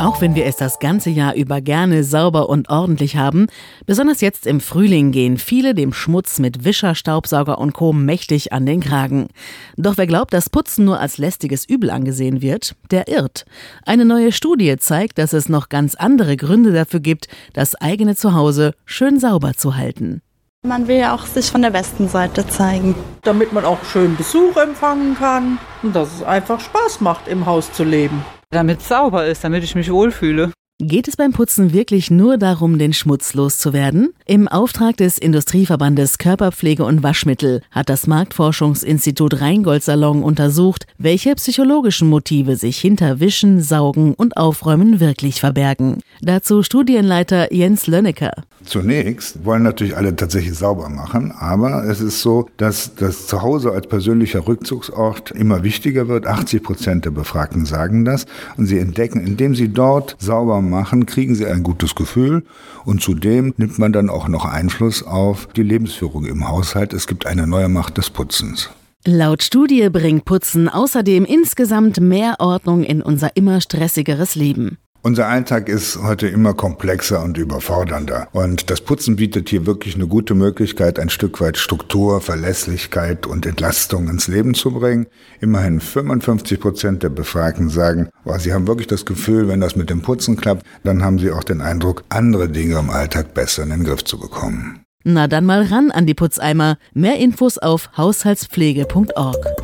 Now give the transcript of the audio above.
Auch wenn wir es das ganze Jahr über gerne sauber und ordentlich haben, besonders jetzt im Frühling gehen viele dem Schmutz mit Wischer, Staubsauger und Co. mächtig an den Kragen. Doch wer glaubt, dass Putzen nur als lästiges Übel angesehen wird, der irrt. Eine neue Studie zeigt, dass es noch ganz andere Gründe dafür gibt, das eigene Zuhause schön sauber zu halten. Man will ja auch sich von der besten Seite zeigen. Damit man auch schön Besuch empfangen kann und dass es einfach Spaß macht, im Haus zu leben. Damit es sauber ist, damit ich mich wohlfühle. Geht es beim Putzen wirklich nur darum, den Schmutz loszuwerden? Im Auftrag des Industrieverbandes Körperpflege und Waschmittel hat das Marktforschungsinstitut Rheingold Salon untersucht, welche psychologischen Motive sich hinter Wischen, Saugen und Aufräumen wirklich verbergen. Dazu Studienleiter Jens Lönnecker. Zunächst wollen natürlich alle tatsächlich sauber machen, aber es ist so, dass das Zuhause als persönlicher Rückzugsort immer wichtiger wird. 80 Prozent der Befragten sagen das und sie entdecken, indem sie dort sauber machen, kriegen sie ein gutes Gefühl und zudem nimmt man dann auch noch Einfluss auf die Lebensführung im Haushalt. Es gibt eine neue Macht des Putzens. Laut Studie bringt Putzen außerdem insgesamt mehr Ordnung in unser immer stressigeres Leben. Unser Alltag ist heute immer komplexer und überfordernder. Und das Putzen bietet hier wirklich eine gute Möglichkeit, ein Stück weit Struktur, Verlässlichkeit und Entlastung ins Leben zu bringen. Immerhin 55 Prozent der Befragten sagen, oh, sie haben wirklich das Gefühl, wenn das mit dem Putzen klappt, dann haben sie auch den Eindruck, andere Dinge im Alltag besser in den Griff zu bekommen. Na dann mal ran an die Putzeimer. Mehr Infos auf haushaltspflege.org